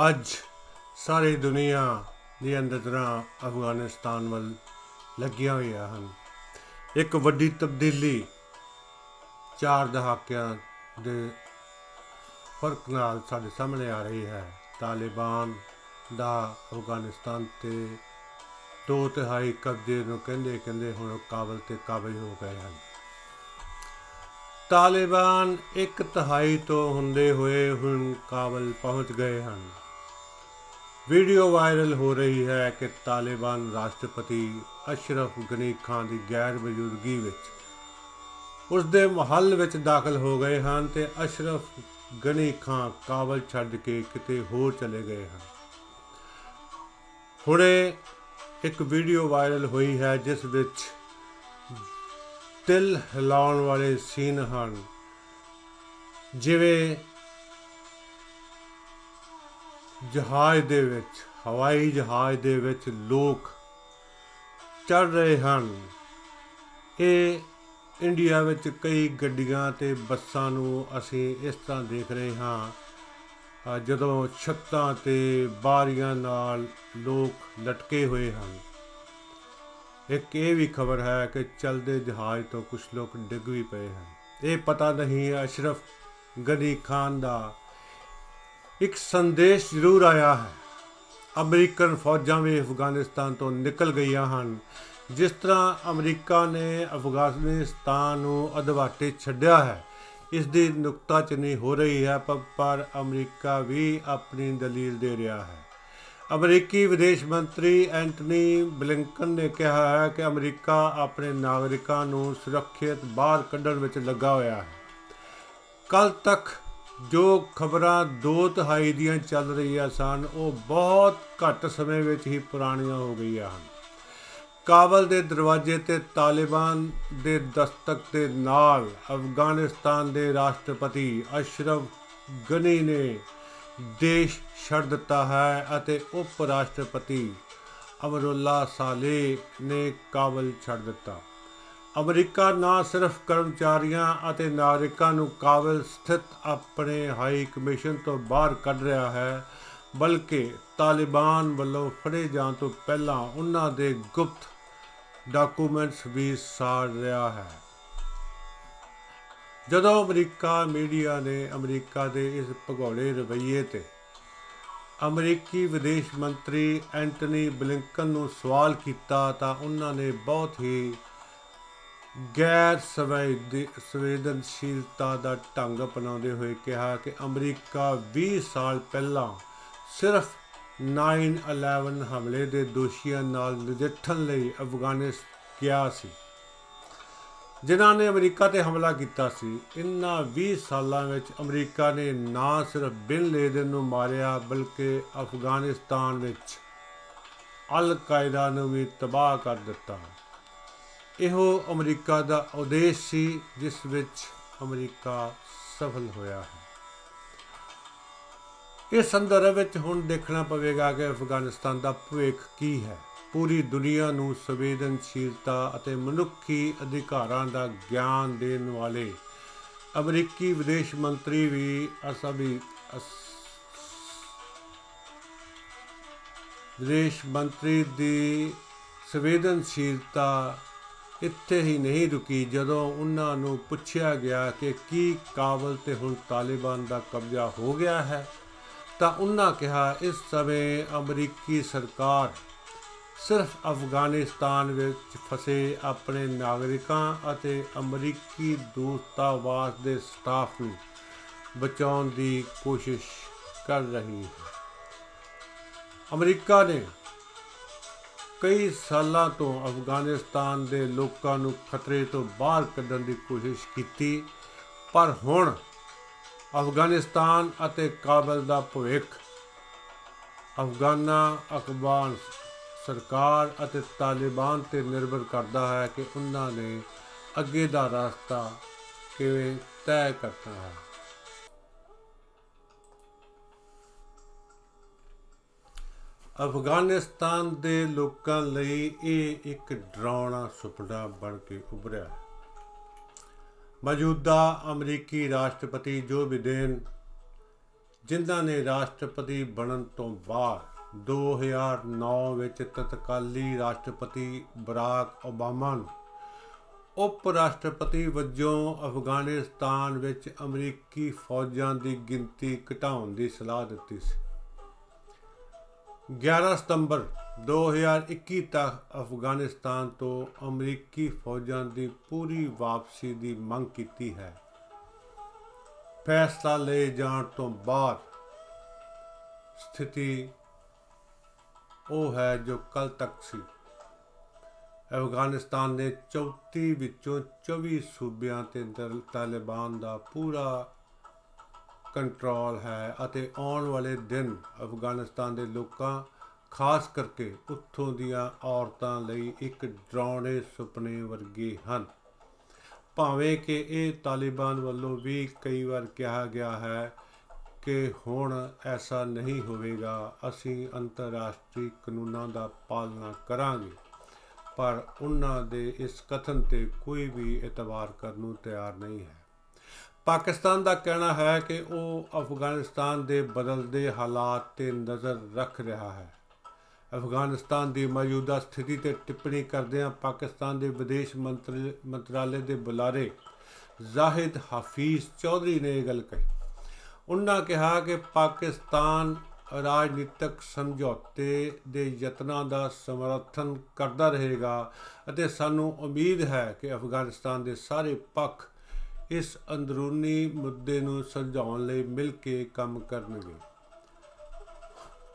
Aj. ਸਾਰੀ ਦੁਨੀਆ ਦੀਆਂ ਨਜ਼ਰਾਂ ਅਫਗਾਨਿਸਤਾਨ ਵੱਲ ਲੱਗੀਆਂ ਹੋਈਆਂ ਹਨ। ਇੱਕ ਵੱਡੀ ਤਬਦੀਲੀ ਚਾਰ ਦਹਾਕਿਆਂ ਦੇ ਫ਼ਰਕ ਨਾਲ ਸਾਡੇ ਸਾਹਮਣੇ ਆ ਰਹੀ ਹੈ। ਤਾਲਿਬਾਨ ਦਾ ਅਫਗਾਨਿਸਤਾਨ ਤੇ ਦੋ ਤਿਹਾਈ ਕਬਜ਼ੇ ਨੂੰ ਕਹਿੰਦੇ ਕਹਿੰਦੇ ਹੁਣ ਉਹ ਕਾਬਲ ਤੇ ਕਾਬਜ ਹੋ ਗਏ ਹਨ। ਤਾਲਿਬਾਨ ਇੱਕ ਤਿਹਾਈ ਤੋਂ ਹੁੰਦੇ ਹੋਏ ਹੁਣ ਕਾਬਲ ਪਹੁੰਚ ਗਏ ਹਨ। ਵੀਡੀਓ ਵਾਇਰਲ ਹੋ ਰਹੀ ਹੈ ਕਿ ਤਾਲਿਬਾਨ ਰਾਸ਼ਟਰਪਤੀ ਅਸ਼ਰਫ ਗਨੀ ਖਾਨ ਦੀ ਗੈਰ ਮੌਜੂਦਗੀ ਵਿੱਚ ਉਸ ਦੇ ਮਹੱਲ ਵਿੱਚ ਦਾਖਲ ਹੋ ਗਏ ਹਨ ਤੇ ਅਸ਼ਰਫ ਗਨੀ ਖਾਨ ਕਾਬਲ ਛੱਡ ਕੇ ਕਿਤੇ ਹੋਰ ਚਲੇ ਗਏ ਹਨ। ਹੁਣੇ ਇੱਕ ਵੀਡੀਓ ਵਾਇਰਲ ਹੋਈ ਹੈ ਜਿਸ ਵਿੱਚ ਦਿਲ ਹਿਲਾਉਣ ਵਾਲੇ ਸੀਨ ਹਨ। ਜਿਵੇਂ ਜਹਾਜ਼ ਦੇ ਵਿੱਚ ਹਵਾਈ ਜਹਾਜ਼ ਦੇ ਵਿੱਚ ਲੋਕ ਚੜ ਰਹੇ ਹਨ। ਇਹ ਇੰਡੀਆ ਵਿੱਚ ਕਈ ਗੱਡੀਆਂ ਤੇ ਬੱਸਾਂ ਨੂੰ ਅਸੀਂ ਇਸ ਤਰ੍ਹਾਂ ਦੇਖ ਰਹੇ ਹਾਂ ਅ, ਜਦੋਂ ਛੱਤਾਂ ਤੇ ਬਾਰੀਆਂ ਨਾਲ ਲੋਕ ਲਟਕੇ ਹੋਏ ਹਨ। ਇੱਕ ਇਹ ਵੀ ਖਬਰ ਹੈ ਕਿ ਚਲਦੇ ਜਹਾਜ਼ ਤੋਂ ਕੁਝ ਲੋਕ ਡਿੱਗ ਵੀ ਪਏ ਹਨ। ਇਹ ਪਤਾ ਨਹੀਂ ਅਸ਼ਰਫ ਗਨੀ ਖਾਨ ਦਾ ਇੱਕ ਸੰਦੇਸ਼ ਜ਼ਰੂਰ ਆਇਆ ਹੈ। ਅਮਰੀਕਨ ਫੌਜਾਂ ਵੀ ਅਫਗਾਨਿਸਤਾਨ ਤੋਂ ਨਿਕਲ ਗਈਆਂ ਹਨ। ਜਿਸ ਤਰ੍ਹਾਂ ਅਮਰੀਕਾ ਨੇ ਅਫਗਾਨਿਸਤਾਨ ਨੂੰ ਅਧਵਾਟੇ ਛੱਡਿਆ ਹੈ, ਇਸ ਦੀ ਨੁਕਤਾਚੀਨੀ ਹੋ ਰਹੀ ਹੈ, ਪ- ਪਰ ਅਮਰੀਕਾ ਵੀ ਆਪਣੀ ਦਲੀਲ ਦੇ ਰਿਹਾ ਹੈ। ਅਮਰੀਕੀ ਵਿਦੇਸ਼ ਮੰਤਰੀ ਐਂਟਨੀ ਬਲਿੰਕਨ ਨੇ ਕਿਹਾ ਹੈ ਕਿ ਅਮਰੀਕਾ ਆਪਣੇ ਨਾਗਰਿਕਾਂ ਨੂੰ ਸੁਰੱਖਿਅਤ ਬਾਹਰ ਕੱਢਣ ਵਿੱਚ ਲੱਗਾ ਹੋਇਆ ਹੈ। ਕੱਲ ਤੱਕ ਜੋ ਖਬਰਾਂ ਦੋ ਤਿਹਾਈ ਦੀਆਂ ਚੱਲ ਰਹੀਆਂ ਸਨ, ਉਹ ਬਹੁਤ ਘੱਟ ਸਮੇਂ ਵਿੱਚ ਹੀ ਪੁਰਾਣੀਆਂ ਹੋ ਗਈਆਂ ਹਨ। ਕਾਬਲ ਦੇ ਦਰਵਾਜ਼ੇ ਤੇ ਤਾਲਿਬਾਨ ਦੇ ਦਸਤਕ ਦੇ ਨਾਲ ਅਫਗਾਨਿਸਤਾਨ ਦੇ ਰਾਸ਼ਟਰਪਤੀ ਅਸ਼ਰਫ ਗਨੀ ਨੇ ਦੇਸ਼ ਛੱਡ ਦਿੱਤਾ ਹੈ ਅਤੇ ਉਪ ਰਾਸ਼ਟਰਪਤੀ ਅਮਰੁੱਲਾ ਸਾਲੇ ਨੇ ਕਾਬਲ ਛੱਡ ਦਿੱਤਾ। ਅਮਰੀਕਾ ਨਾ ਸਿਰਫ ਕਰਮਚਾਰੀਆਂ ਅਤੇ ਨਾਗਰਿਕਾਂ ਨੂੰ ਕਾਬਲ ਸਥਿਤ ਆਪਣੇ ਹਾਈ ਕਮਿਸ਼ਨ ਤੋਂ ਬਾਹਰ ਕੱਢ ਰਿਹਾ ਹੈ, ਬਲਕਿ ਤਾਲਿਬਾਨ ਵੱਲੋਂ ਫੜੇ ਜਾਣ ਤੋਂ ਪਹਿਲਾਂ ਉਹਨਾਂ ਦੇ ਗੁਪਤ ਡਾਕੂਮੈਂਟਸ ਵੀ ਸਾੜ ਰਿਹਾ ਹੈ। ਜਦੋਂ ਅਮਰੀਕਾ ਮੀਡੀਆ ਨੇ ਅਮਰੀਕਾ ਦੇ ਇਸ ਭਗੌੜੇ ਰਵੱਈਏ ਤੇ ਅਮਰੀਕੀ ਵਿਦੇਸ਼ ਮੰਤਰੀ ਐਂਟਨੀ ਬਲਿੰਕਨ ਨੂੰ ਸਵਾਲ ਕੀਤਾ ਤਾਂ ਉਹਨਾਂ ਨੇ ਬਹੁਤ ਹੀ ਗੈਰ ਸੰਵੇਦੀ- ਸੰਵੇਦਨਸ਼ੀਲਤਾ ਦਾ ਢੰਗ ਅਪਣਾਉਂਦੇ ਹੋਏ ਕਿਹਾ ਕਿ ਅਮਰੀਕਾ 20 ਸਾਲ ਪਹਿਲਾਂ ਸਿਰਫ 9/11 ਹਮਲੇ ਦੇ ਦੋਸ਼ੀਆਂ ਨਾਲ ਨਜਿੱਠਣ ਲਈ ਅਫਗਾਨਿਸਤਾਨ ਗਿਆ ਸੀ। ਜਿਨ੍ਹਾਂ ਨੇ ਅਮਰੀਕਾ ਤੇ ਹਮਲਾ ਕੀਤਾ ਸੀ, ਇਨ੍ਹਾਂ 20 ਸਾਲਾਂ ਵਿੱਚ ਅਮਰੀਕਾ ਨੇ ਨਾ ਸਿਰਫ ਬਿਨ ਲੇਦਨ ਨੂੰ ਮਾਰਿਆ, ਬਲਕਿ ਅਫਗਾਨਿਸਤਾਨ ਵਿੱਚ ਅਲ ਕਾਇਦਾ ਨੂੰ ਵੀ ਤਬਾਹ ਕਰ ਦਿੱਤਾ। ਇਹੋ ਅਮਰੀਕਾ ਦਾ ਉਦੇਸ਼ ਸੀ, ਜਿਸ ਵਿੱਚ ਅਮਰੀਕਾ ਸਫਲ ਹੋਇਆ ਹੈ। ਇਸ ਸੰਦਰਭ ਵਿੱਚ ਹੁਣ ਦੇਖਣਾ ਪਵੇਗਾ ਕਿ ਅਫਗਾਨਿਸਤਾਨ ਦਾ ਭਵਿੱਖ ਕੀ ਹੈ। ਪੂਰੀ ਦੁਨੀਆ ਨੂੰ ਸੰਵੇਦਨਸ਼ੀਲਤਾ ਅਤੇ ਮਨੁੱਖੀ ਅਧਿਕਾਰਾਂ ਦਾ ਗਿਆਨ ਦੇਣ ਵਾਲੇ ਅਮਰੀਕੀ ਵਿਦੇਸ਼ ਮੰਤਰੀ ਵੀ ਅਸਬੀ ਵਿਦੇਸ਼ ਮੰਤਰੀ ਦੀ ਸੰਵੇਦਨਸ਼ੀਲਤਾ ਇੱਥੇ ਹੀ ਨਹੀਂ ਰੁਕੀ ਜਦੋਂ ਉਹਨਾਂ ਨੂੰ ਪੁੱਛਿਆ ਗਿਆ ਕਿ ਕੀ ਕਾਬਲ ਤੇ ਹੁਣ ਤਾਲਿਬਾਨ ਦਾ ਕਬਜ਼ਾ ਹੋ ਗਿਆ ਹੈ, ਤਾਂ ਉਹਨਾਂ ਕਿਹਾ, ਇਸ ਸਮੇਂ ਅਮਰੀਕੀ ਸਰਕਾਰ ਸਿਰਫ ਅਫਗਾਨਿਸਤਾਨ ਵਿੱਚ ਫਸੇ ਆਪਣੇ ਨਾਗਰਿਕਾਂ ਅਤੇ ਅਮਰੀਕੀ ਦੂਤਾਵਾਸ ਦੇ ਸਟਾਫ ਨੂੰ ਬਚਾਉਣ ਦੀ ਕੋਸ਼ਿਸ਼ ਕਰ ਰਹੀ ਹੈ। ਅਮਰੀਕਾ ਨੇ ਕਈ ਸਾਲਾਂ ਤੋਂ ਅਫਗਾਨਿਸਤਾਨ ਦੇ ਲੋਕਾਂ ਨੂੰ ਖਤਰੇ ਤੋਂ ਬਾਹਰ ਕੱਢਣ ਦੀ ਕੋਸ਼ਿਸ਼ ਕੀਤੀ, ਪਰ ਹੁਣ ਅਫਗਾਨਿਸਤਾਨ ਅਤੇ ਕਾਬਲ ਦਾ ਭਵਿੱਖ, ਅਫਗਾਨਾ ਅਕਬਾਨ ਸਰਕਾਰ ਅਤੇ ਤਾਲਿਬਾਨ ਤੇ ਨਿਰਭਰ ਕਰਦਾ ਹੈ ਕਿ ਉਹਨਾਂ ਨੇ ਅੱਗੇ ਦਾ ਰਸਤਾ ਕਿਵੇਂ ਤੈਅ ਕਰਨਾ ਹੈ। ਅਫਗਾਨਿਸਤਾਨ ਦੇ ਲੋਕਾਂ ਲਈ ਇਹ ਇੱਕ ਡਰਾਉਣਾ ਸੁਪਨਾ ਬਣ ਕੇ ਉਭਰਿਆ ਹੈ। ਮੌਜੂਦਾ ਅਮਰੀਕੀ ਰਾਸ਼ਟਰਪਤੀ ਜੋ ਬਿਦੇਨ ਜਿਨ੍ਹਾਂ ਨੇ ਰਾਸ਼ਟਰਪਤੀ ਬਣਨ ਤੋਂ ਬਾਅਦ 2009 ਵਿੱਚ ਤਤਕਾਲੀ ਰਾਸ਼ਟਰਪਤੀ ਬਰਾਕ ਓਬਾਮਾ ਨੂੰ ਉਪ ਰਾਸ਼ਟਰਪਤੀ ਵਜੋਂ ਅਫਗਾਨਿਸਤਾਨ ਵਿੱਚ ਅਮਰੀਕੀ ਫੌਜਾਂ ਦੀ ਗਿਣਤੀ ਘਟਾਉਣ ਦੀ ਸਲਾਹ ਦਿੱਤੀ ਸੀ। 11 ਸਤੰਬਰ 2021 ਤੱਕ ਅਫਗਾਨਿਸਤਾਨ ਤੋਂ ਅਮਰੀਕੀ ਫੌਜਾਂ ਦੀ ਪੂਰੀ ਵਾਪਸੀ ਦੀ ਮੰਗ ਕੀਤੀ ਹੈ। ਫੈਸਲਾ ਲਏ ਜਾਣ ਤੋਂ ਬਾਅਦ ਸਥਿਤੀ ਉਹ ਹੈ ਜੋ ਕੱਲ ਤੱਕ ਸੀ। ਅਫਗਾਨਿਸਤਾਨ ਦੇ 34 ਵਿੱਚੋਂ 24 ਸੂਬਿਆਂ ਤੇ ਤਾਲਿਬਾਨ ਦਾ ਪੂਰਾ ਕੰਟਰੋਲ ਹੈ ਅਤੇ ਆਉਣ ਵਾਲੇ ਦਿਨ ਅਫਗਾਨਿਸਤਾਨ ਦੇ ਲੋਕਾਂ, ਖਾਸ ਕਰਕੇ ਉੱਥੋਂ ਦੀਆਂ ਔਰਤਾਂ ਲਈ ਇੱਕ ਡਰਾਉਣੇ ਸੁਪਨੇ ਵਰਗੇ ਹਨ। ਭਾਵੇਂ ਕਿ ਇਹ ਤਾਲਿਬਾਨ ਵੱਲੋਂ ਵੀ ਕਈ ਵਾਰ ਕਿਹਾ ਗਿਆ ਹੈ ਕਿ ਹੁਣ ਐਸਾ ਨਹੀਂ ਹੋਵੇਗਾ, ਅਸੀਂ ਅੰਤਰਰਾਸ਼ਟਰੀ ਕਾਨੂੰਨਾਂ ਦਾ ਪਾਲਣਾ ਕਰਾਂਗੇ। ਪਰ ਉਹਨਾਂ ਦੇ ਇਸ ਕਥਨ ਤੇ ਕੋਈ ਵੀ ਇਤਬਾਰ ਕਰਨ ਨੂੰ ਤਿਆਰ ਨਹੀਂ ਹੈ। ਪਾਕਿਸਤਾਨ ਦਾ ਕਹਿਣਾ ਹੈ ਕਿ ਉਹ ਅਫਗਾਨਿਸਤਾਨ ਦੇ ਬਦਲਦੇ ਹਾਲਾਤ ਤੇ ਨਜ਼ਰ ਰੱਖ ਰਿਹਾ ਹੈ। ਅਫਗਾਨਿਸਤਾਨ ਦੀ ਮੌਜੂਦਾ ਸਥਿਤੀ ਤੇ ਟਿੱਪਣੀ ਕਰਦਿਆਂ ਪਾਕਿਸਤਾਨ ਦੇ ਵਿਦੇਸ਼ ਮੰਤਰਾਲੇ ਦੇ ਬੁਲਾਰੇ ਜ਼ਾਹਿਦ ਹਾਫਿਜ਼ ਚੌਧਰੀ ਨੇ ਇਹ ਗੱਲ ਕਹੀ। ਉਹਨਾਂ ਕਿਹਾ ਕਿ ਪਾਕਿਸਤਾਨ ਰਾਜਨੀਤਿਕ ਸਮਝੌਤੇ ਦੇ ਯਤਨਾਂ ਦਾ ਸਮਰਥਨ ਕਰਦਾ ਰਹੇਗਾ ਅਤੇ ਸਾਨੂੰ ਉਮੀਦ ਹੈ ਕਿ ਅਫਗਾਨਿਸਤਾਨ ਦੇ ਸਾਰੇ ਪੱਖ ਇਸ ਅੰਦਰੂਨੀ ਮੁੱਦੇ ਨੂੰ ਸੁਲਝਾਉਣ ਲਈ ਮਿਲ ਕੇ ਕੰਮ ਕਰਨਗੇ।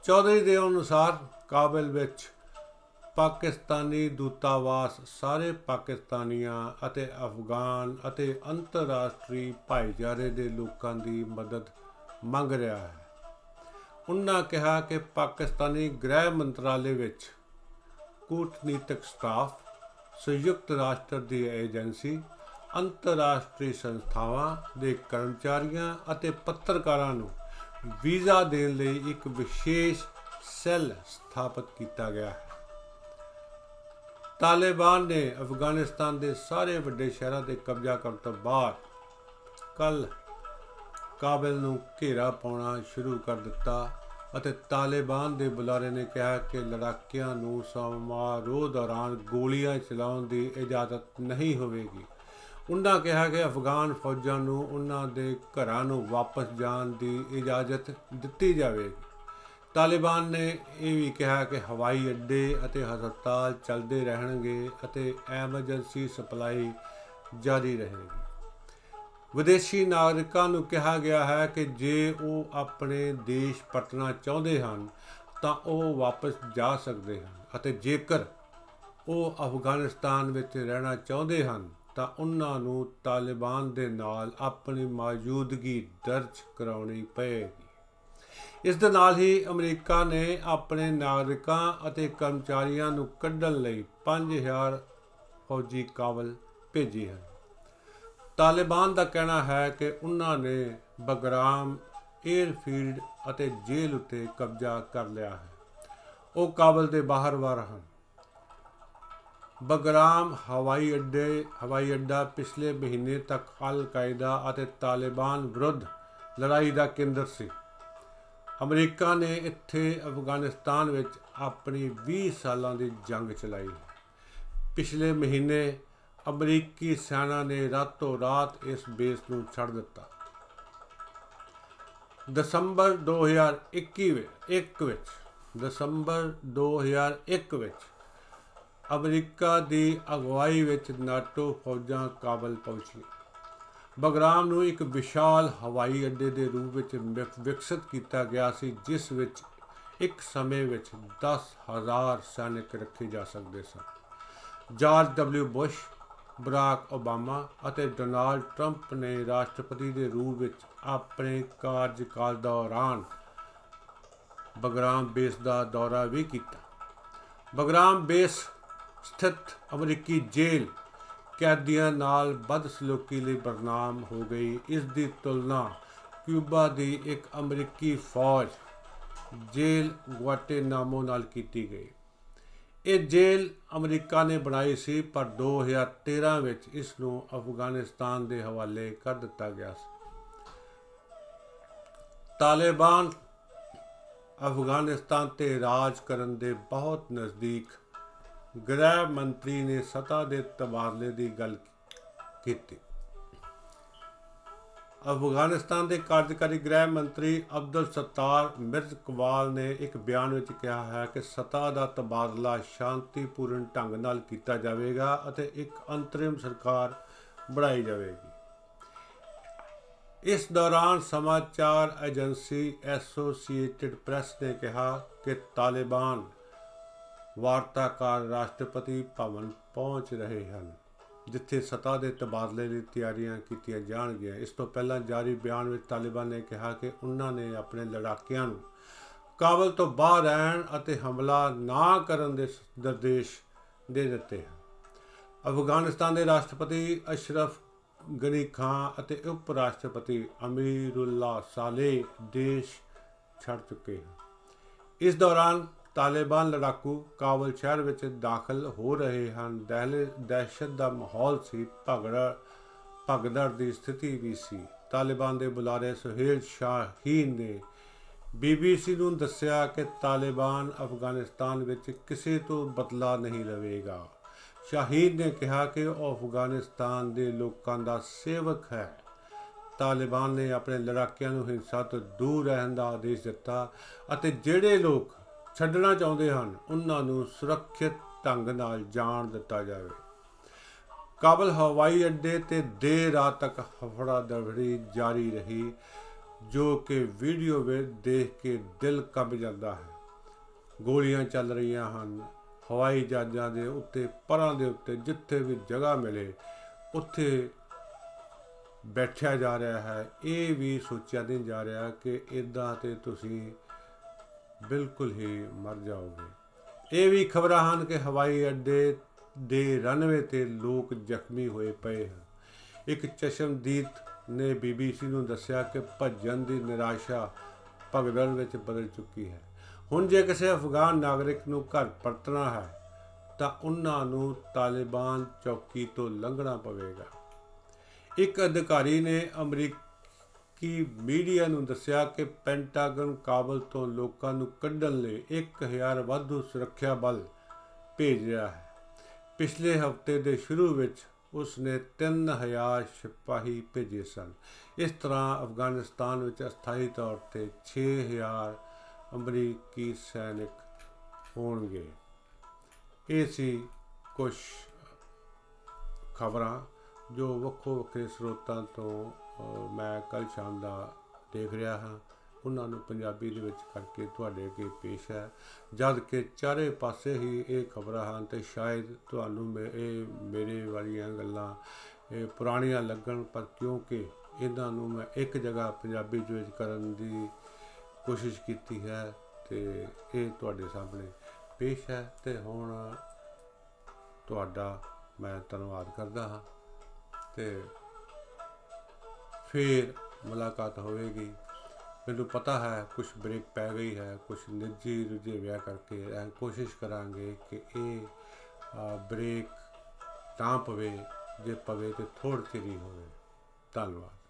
ਚੌਧਰੀ ਦੇ ਅਨੁਸਾਰ ਕਾਬਲ ਵਿੱਚ ਪਾਕਿਸਤਾਨੀ ਦੂਤਾਵਾਸ, ਸਾਰੇ ਪਾਕਿਸਤਾਨੀਆਂ ਅਤੇ ਅਫਗਾਨ ਅਤੇ ਅੰਤਰਰਾਸ਼ਟਰੀ ਭਾਈਚਾਰੇ ਦੇ ਲੋਕਾਂ ਦੀ ਮਦਦ ਮੰਗ ਰਿਹਾ ਹੈ। ਉਹਨਾਂ ਕਿਹਾ ਕਿ ਪਾਕਿਸਤਾਨੀ ਗ੍ਰਹਿ ਮੰਤਰਾਲੇ ਵਿੱਚ ਕੂਟਨੀਤਿਕ ਸਟਾਫ, ਸੰਯੁਕਤ ਰਾਸ਼ਟਰ ਦੀ ਏਜੰਸੀ ਅੰਤਰਰਾਸ਼ਟਰੀ ਸੰਸਥਾਵਾਂ ਦੇ ਕਰਮਚਾਰੀਆਂ ਅਤੇ ਪੱਤਰਕਾਰਾਂ ਨੂੰ ਵੀਜ਼ਾ ਦੇਣ ਲਈ ਇੱਕ ਵਿਸ਼ੇਸ਼ ਸੈੱਲ ਸਥਾਪਿਤ ਕੀਤਾ ਗਿਆ ਹੈ। ਤਾਲਿਬਾਨ ਨੇ ਅਫਗਾਨਿਸਤਾਨ ਦੇ ਸਾਰੇ ਵੱਡੇ ਸ਼ਹਿਰਾਂ ਤੇ ਕਬਜ਼ਾ ਕਰਨ ਤੋਂ ਬਾਅਦ ਕੱਲ ਕਾਬਲ ਨੂੰ ਘੇਰਾ ਪਾਉਣਾ ਸ਼ੁਰੂ ਕਰ ਦਿੱਤਾ ਅਤੇ ਤਾਲਿਬਾਨ ਦੇ ਬੁਲਾਰੇ ਨੇ ਕਿਹਾ ਕਿ ਲੜਾਕਿਆਂ ਨੂੰ ਸਮਾਰੋਹ ਦੌਰਾਨ ਗੋਲੀਆਂ ਚਲਾਉਣ ਦੀ ਇਜਾਜ਼ਤ ਨਹੀਂ ਹੋਵੇਗੀ। ਉਹਨਾਂ ਕਿਹਾ ਕਿ ਅਫਗਾਨ ਫੌਜਾਂ ਨੂੰ ਉਹਨਾਂ ਦੇ ਘਰਾਂ ਨੂੰ ਵਾਪਸ ਜਾਣ ਦੀ ਇਜਾਜ਼ਤ ਦਿੱਤੀ ਜਾਵੇਗੀ ਤਾਲਿਬਾਨ ਨੇ ਇਹ ਵੀ ਕਿਹਾ ਕਿ ਹਵਾਈ ਅੱਡੇ ਅਤੇ ਹਸਪਤਾਲ ਚੱਲਦੇ ਰਹਿਣਗੇ ਅਤੇ ਐਮਰਜੈਂਸੀ ਸਪਲਾਈ ਜਾਰੀ ਰਹੇਗੀ। ਵਿਦੇਸ਼ੀ ਨਾਗਰਿਕਾਂ ਨੂੰ ਕਿਹਾ ਗਿਆ ਹੈ ਕਿ ਜੇ ਉਹ ਆਪਣੇ ਦੇਸ਼ ਪਰਤਣਾ ਚਾਹੁੰਦੇ ਹਨ, ਤਾਂ ਉਹ ਵਾਪਸ ਜਾ ਸਕਦੇ ਹਨ ਅਤੇ ਜੇਕਰ ਉਹ ਅਫਗਾਨਿਸਤਾਨ ਵਿੱਚ ਰਹਿਣਾ ਚਾਹੁੰਦੇ ਹਨ ਤਾਂ ਉਹਨਾਂ ਨੂੰ ਤਾਲਿਬਾਨ ਦੇ ਨਾਲ ਆਪਣੀ ਮੌਜੂਦਗੀ ਦਰਜ ਕਰਾਉਣੀ ਪਏਗੀ। ਇਸ ਦੇ ਨਾਲ ਹੀ ਅਮਰੀਕਾ ਨੇ ਆਪਣੇ ਨਾਗਰਿਕਾਂ ਅਤੇ ਕਰਮਚਾਰੀਆਂ ਨੂੰ ਕੱਢਣ ਲਈ 5000 ਫੌਜੀ ਕਾਬਲ ਭੇਜੇ ਹਨ। ਤਾਲਿਬਾਨ ਦਾ ਕਹਿਣਾ ਹੈ ਕਿ ਉਹਨਾਂ ਨੇ ਬਗਰਾਮ 에ਅਰਫੀਲਡ ਅਤੇ ਜੇਲ੍ਹ ਉਤੇ ਕਬਜ਼ਾ ਕਰ ਲਿਆ ਹੈ। ਉਹ ਕਾਬਲ ਦੇ ਬਾਹਰ ਵਾਰ ਹਨ। ਬਗਰਾਮ ਹਵਾਈ ਅੱਡੇ, ਹਵਾਈ ਅੱਡਾ ਪਿਛਲੇ ਮਹੀਨੇ ਤੱਕ ਅਲ ਕਾਇਦਾ ਅਤੇ ਤਾਲਿਬਾਨ ਵਿਰੁੱਧ ਲੜਾਈ ਦਾ ਕੇਂਦਰ ਸੀ। ਅਮਰੀਕਾ ਨੇ ਇੱਥੇ ਅਫਗਾਨਿਸਤਾਨ ਵਿੱਚ ਆਪਣੀ 20 ਸਾਲਾਂ ਦੀ ਜੰਗ ਚਲਾਈ। ਪਿਛਲੇ ਮਹੀਨੇ ਅਮਰੀਕੀ ਸੈਨਾ ਨੇ ਰਾਤੋਂ ਰਾਤ ਇਸ ਬੇਸ ਨੂੰ ਛੱਡ ਦਿੱਤਾ। ਦਸੰਬਰ 2021 ਵਿੱਚ ਵਿੱਚ ਦਸੰਬਰ 2001 ਵਿੱਚ ਅਮਰੀਕਾ ਦੀ ਅਗਵਾਈ ਵਿੱਚ ਨਾਟੋ ਫੌਜਾਂ ਕਾਬਲ ਪਹੁੰਚੀਆਂ ਬਗਰਾਮ ਨੂੰ ਇੱਕ ਵਿਸ਼ਾਲ ਹਵਾਈ ਅੱਡੇ ਦੇ ਰੂਪ ਵਿੱਚ ਵਿਕਸਿਤ ਕੀਤਾ ਗਿਆ ਸੀ, ਜਿਸ ਵਿੱਚ ਇੱਕ ਸਮੇਂ ਵਿੱਚ 10000 ਸੈਨਿਕ ਰੱਖੇ ਜਾ ਸਕਦੇ ਸਨ। George W Bush, Barack Obama ਅਤੇ ਡੋਨਾਲਡ ਟਰੰਪ ਨੇ ਰਾਸ਼ਟਰਪਤੀ ਦੇ ਰੂਪ ਵਿੱਚ ਆਪਣੇ ਕਾਰਜਕਾਲ ਦੌਰਾਨ ਬਗਰਾਮ ਬੇਸ ਦਾ ਦੌਰਾ ਵੀ ਕੀਤਾ। ਬਗਰਾਮ ਬੇਸ ਸਥਿਤ ਅਮਰੀਕੀ ਜੇਲ੍ਹ ਕੈਦੀਆਂ ਨਾਲ ਬਦਸਲੂਕੀ ਲਈ ਬਦਨਾਮ ਹੋ ਗਈ। ਇਸ ਦੀ ਤੁਲਨਾ ਕਿਊਬਾ ਦੀ ਇੱਕ ਅਮਰੀਕੀ ਫੌਜ ਜੇਲ੍ਹ ਗੁਆਟੇਨਾਮੋ ਨਾਲ ਕੀਤੀ ਗਈ। ਇਹ ਜੇਲ੍ਹ ਅਮਰੀਕਾ ਨੇ ਬਣਾਈ ਸੀ, ਪਰ 2013 ਵਿੱਚ ਇਸ ਨੂੰ ਅਫਗਾਨਿਸਤਾਨ ਦੇ ਹਵਾਲੇ ਕਰ ਦਿੱਤਾ ਗਿਆ ਸੀ। ਤਾਲਿਬਾਨ ਅਫਗਾਨਿਸਤਾਨ ਤੇ ਰਾਜ ਕਰਨ ਦੇ ਬਹੁਤ ਨਜ਼ਦੀਕ ਗ੍ਰਹਿ ਮੰਤਰੀ ਨੇ ਸਤਾ ਦੇ ਤਬਾਦਲੇ ਦੀ ਗੱਲ ਕੀਤੀ। ਅਫਗਾਨਿਸਤਾਨ ਦੇ ਕਾਰਜਕਾਰੀ ਗ੍ਰਹਿ ਮੰਤਰੀ ਅਬਦੁਲ ਸੱਤਾਰ ਮਿਰਜ਼ ਕਵਾਲ ਨੇ ਇੱਕ ਬਿਆਨ ਵਿੱਚ ਕਿਹਾ ਹੈ ਕਿ ਸਤਾ ਦਾ ਤਬਾਦਲਾ ਸ਼ਾਂਤੀਪੂਰਨ ਢੰਗ ਨਾਲ ਕੀਤਾ ਜਾਵੇਗਾ ਅਤੇ ਇੱਕ ਅੰਤਰਿਮ ਸਰਕਾਰ ਬਣਾਈ ਜਾਵੇਗੀ। ਇਸ ਦੌਰਾਨ ਸਮਾਚਾਰ ਏਜੰਸੀ ਐਸੋਸੀਏਟਿਡ ਪ੍ਰੈਸ ਨੇ ਕਿਹਾ ਕਿ ਤਾਲਿਬਾਨ ਵਾਰਤਾਕਾਰ ਰਾਸ਼ਟਰਪਤੀ ਭਵਨ ਪਹੁੰਚ ਰਹੇ ਹਨ, ਜਿੱਥੇ ਸਤਾ ਦੇ ਤਬਾਦਲੇ ਦੀ ਤਿਆਰੀਆਂ ਕੀਤੀਆਂ ਜਾਣਗੀਆਂ। ਇਸ ਤੋਂ ਪਹਿਲਾਂ ਜਾਰੀ ਬਿਆਨ ਵਿੱਚ ਤਾਲਿਬਾਨ ਨੇ ਕਿਹਾ ਕਿ ਉਹਨਾਂ ਨੇ ਆਪਣੇ ਲੜਾਕਿਆਂ ਨੂੰ ਕਾਬਲ ਤੋਂ ਬਾਹਰ ਰਹਿਣ ਅਤੇ ਹਮਲਾ ਨਾ ਕਰਨ ਦੇ ਨਿਰਦੇਸ਼ ਦੇ ਦਿੱਤੇ ਹਨ। ਅਫਗਾਨਿਸਤਾਨ ਦੇ ਰਾਸ਼ਟਰਪਤੀ ਅਸ਼ਰਫ ਗਨੀ ਖਾਨ ਅਤੇ ਉਪ ਰਾਸ਼ਟਰਪਤੀ ਅਮੀਰੁੱਲਾ ਸਾਲੇ ਦੇਸ਼ ਛੱਡ ਚੁੱਕੇ ਹਨ। ਇਸ ਦੌਰਾਨ ਤਾਲਿਬਾਨ ਲੜਾਕੂ ਕਾਬਲ ਸ਼ਹਿਰ ਵਿੱਚ ਦਾਖਲ ਹੋ ਰਹੇ ਹਨ। ਦਹਿਸ਼ਤ ਦਾ ਮਾਹੌਲ ਸੀ, ਭਗੜ, ਭਗਦੜ ਦੀ ਸਥਿਤੀ ਵੀ ਸੀ। ਤਾਲਿਬਾਨ ਦੇ ਬੁਲਾਰੇ ਸੁਹੇਲ ਸ਼ਾਹੀਨ ਨੇ ਬੀਬੀਸੀ ਨੂੰ ਦੱਸਿਆ ਕਿ ਤਾਲਿਬਾਨ ਅਫਗਾਨਿਸਤਾਨ ਵਿੱਚ ਕਿਸੇ ਤੋਂ ਬਦਲਾ ਨਹੀਂ ਲਵੇਗਾ। ਸ਼ਾਹੀਨ ਨੇ ਕਿਹਾ ਕਿ ਉਹ ਅਫਗਾਨਿਸਤਾਨ ਦੇ ਲੋਕਾਂ ਦਾ ਸੇਵਕ ਹੈ। ਤਾਲਿਬਾਨ ਨੇ ਆਪਣੇ ਲੜਾਕਿਆਂ ਨੂੰ ਹਿੰਸਾ ਤੋਂ ਦੂਰ ਰਹਿਣ ਦਾ ਆਦੇਸ਼ ਦਿੱਤਾ ਅਤੇ ਜਿਹੜੇ ਲੋਕ ਛੱਡਣਾ ਚਾਹੁੰਦੇ ਹਨ, ਉਹਨਾਂ ਨੂੰ ਸੁਰੱਖਿਅਤ ਢੰਗ ਨਾਲ ਜਾਣ ਦਿੱਤਾ ਜਾਵੇ। ਕਾਬਲ ਹਵਾਈ ਅੱਡੇ ਤੇ ਦੇਰ ਰਾਤ ਤੱਕ ਹਫੜਾ ਦਫੜੀ ਜਾਰੀ ਰਹੀ, ਜੋ ਕਿ ਵੀਡੀਓ ਵਿੱਚ ਦੇਖ ਕੇ ਦਿਲ ਕੰਬ ਜਾਂਦਾ ਹੈ। ਗੋਲੀਆਂ ਚੱਲ ਰਹੀਆਂ ਹਨ। ਹਵਾਈ ਜਹਾਜ਼ਾਂ ਦੇ ਉੱਤੇ, ਪਰਾਂ ਦੇ ਉੱਤੇ ਜਿੱਥੇ ਵੀ ਜਗ੍ਹਾ ਮਿਲੇ, ਉੱਥੇ ਬੈਠਿਆ ਜਾ ਰਿਹਾ ਹੈ। ਇਹ ਵੀ ਸੋਚਿਆ ਨਹੀਂ ਜਾ ਰਿਹਾ ਕਿ ਇਦਾਂ ਤੇ ਤੁਸੀਂ ਬਿਲਕੁਲ ਹੀ ਮਰ ਜਾਓਗੇ। ਇਹ ਵੀ ਖਬਰਾਂ ਹਨ ਕਿ ਹਵਾਈ ਅੱਡੇ ਦੇ ਰਨਵੇ ਤੇ ਲੋਕ ਜ਼ਖਮੀ ਹੋਏ ਪਏ ਹਨ। ਇੱਕ ਚਸ਼ਮਦੀਦ ਨੇ ਬੀਬੀਸੀ ਨੂੰ ਦੱਸਿਆ ਕਿ ਭੱਜਣ ਦੀ ਨਿਰਾਸ਼ਾ ਭਗਦੜ ਵਿੱਚ ਬਦਲ ਚੁੱਕੀ ਹੈ। ਹੁਣ ਜੇ ਕਿਸੇ ਅਫਗਾਨ ਨਾਗਰਿਕ ਨੂੰ ਘਰ ਪਰਤਣਾ ਹੈ, ਤਾਂ ਉਹਨਾਂ ਨੂੰ ਤਾਲਿਬਾਨ ਚੌਕੀ ਤੋਂ ਲੰਘਣਾ ਪਵੇਗਾ। ਇੱਕ ਅਧਿਕਾਰੀ ਨੇ ਅਮਰੀਕਾ ਕਿ ਮੀਡੀਆ ਨੂੰ ਦੱਸਿਆ ਕਿ ਪੈਂਟਾਗਨ ਕਾਬਲ ਤੋਂ ਲੋਕਾਂ ਨੂੰ ਕੱਢਣ ਲਈ 1000 ਵਾਧੂ ਸੁਰੱਖਿਆ ਬਲ ਭੇਜ ਰਿਹਾ ਹੈ। ਪਿਛਲੇ ਹਫ਼ਤੇ ਦੇ ਸ਼ੁਰੂ ਵਿੱਚ ਉਸ ਨੇ 3000 ਸਿਪਾਹੀ ਭੇਜੇ ਸਨ। ਇਸ ਤਰ੍ਹਾਂ ਅਫਗਾਨਿਸਤਾਨ ਵਿੱਚ ਅਸਥਾਈ ਤੌਰ ਤੇ 6000 ਅਮਰੀਕੀ ਸੈਨਿਕ ਹੋਣਗੇ। ਇਹ ਸੀ ਕੁਝ ਖਬਰਾਂ ਜੋ ਵੱਖੋ ਵੱਖਰੇ ਸਰੋਤਾਂ ਤੋਂ ਮੈਂ ਕੱਲ ਸ਼ਾਮ ਦਾ ਦੇਖ ਰਿਹਾ ਹਾਂ। ਉਹਨਾਂ ਨੂੰ ਪੰਜਾਬੀ ਦੇ ਵਿੱਚ ਕਰਕੇ ਤੁਹਾਡੇ ਅੱਗੇ ਪੇਸ਼ ਹੈ। ਜਦ ਕਿ ਚਾਰੇ ਪਾਸੇ ਹੀ ਇਹ ਖਬਰਾਂ ਹਨ ਤੇ ਸ਼ਾਇਦ ਤੁਹਾਨੂੰ ਇਹ ਮੇਰੇ ਵਾਲੀਆਂ ਗੱਲਾਂ, ਇਹ ਪੁਰਾਣੀਆਂ ਲੱਗਣ, ਪਰ ਕਿਉਂਕਿ ਇਹਨਾਂ ਨੂੰ ਮੈਂ ਇੱਕ ਜਗ੍ਹਾ ਪੰਜਾਬੀ ਵਿੱਚ ਕਰਨ ਦੀ ਕੋਸ਼ਿਸ਼ ਕੀਤੀ ਹੈ ਤੇ ਇਹ ਤੁਹਾਡੇ ਸਾਹਮਣੇ ਪੇਸ਼ ਹੈ ਤੇ ਹੁਣ ਤੁਹਾਡਾ ਮੈਂ ਧੰਨਵਾਦ ਕਰਦਾ ਹਾਂ ਤੇ ਫਿਰ ਮੁਲਾਕਾਤ ਹੋਵੇਗੀ। ਮੈਨੂੰ ਪਤਾ ਹੈ ਕੁਝ ਬ੍ਰੇਕ ਪੈ ਗਈ ਹੈ ਕੁਝ ਨਿੱਜੀ ਰੁਝੇ ਵਿਆਹ ਕਰਕੇ ਕੋਸ਼ਿਸ਼ ਕਰਾਂਗੇ ਕਿ ਇਹ ਬ੍ਰੇਕ ਤਾਂ ਪਵੇ, ਜੇ ਪਵੇ ਤੇ ਥੋੜੀ ਚਿਰ ਹੀ ਹੋਵੇ। ਧੰਨਵਾਦ।